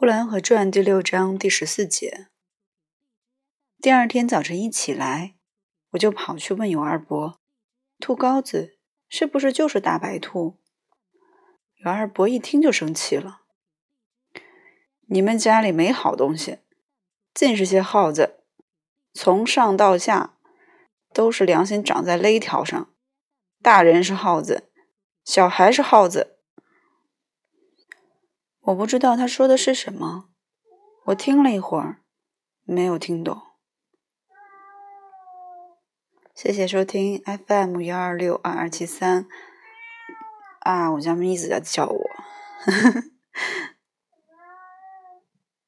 呼兰河传》第六章第十四节。第二天早晨一起来，我就跑去问尤二伯：“兔羔子是不是就是大白兔？”尤二伯一听就生气了：“你们家里没好东西，尽是些耗子，从上到下都是良心长在勒条上。大人是耗子，小孩是耗子。”我不知道他说的是什么，我听了一会儿，没有听懂。谢谢收听 FM 幺二六二二七三。啊，我家咪子在叫我。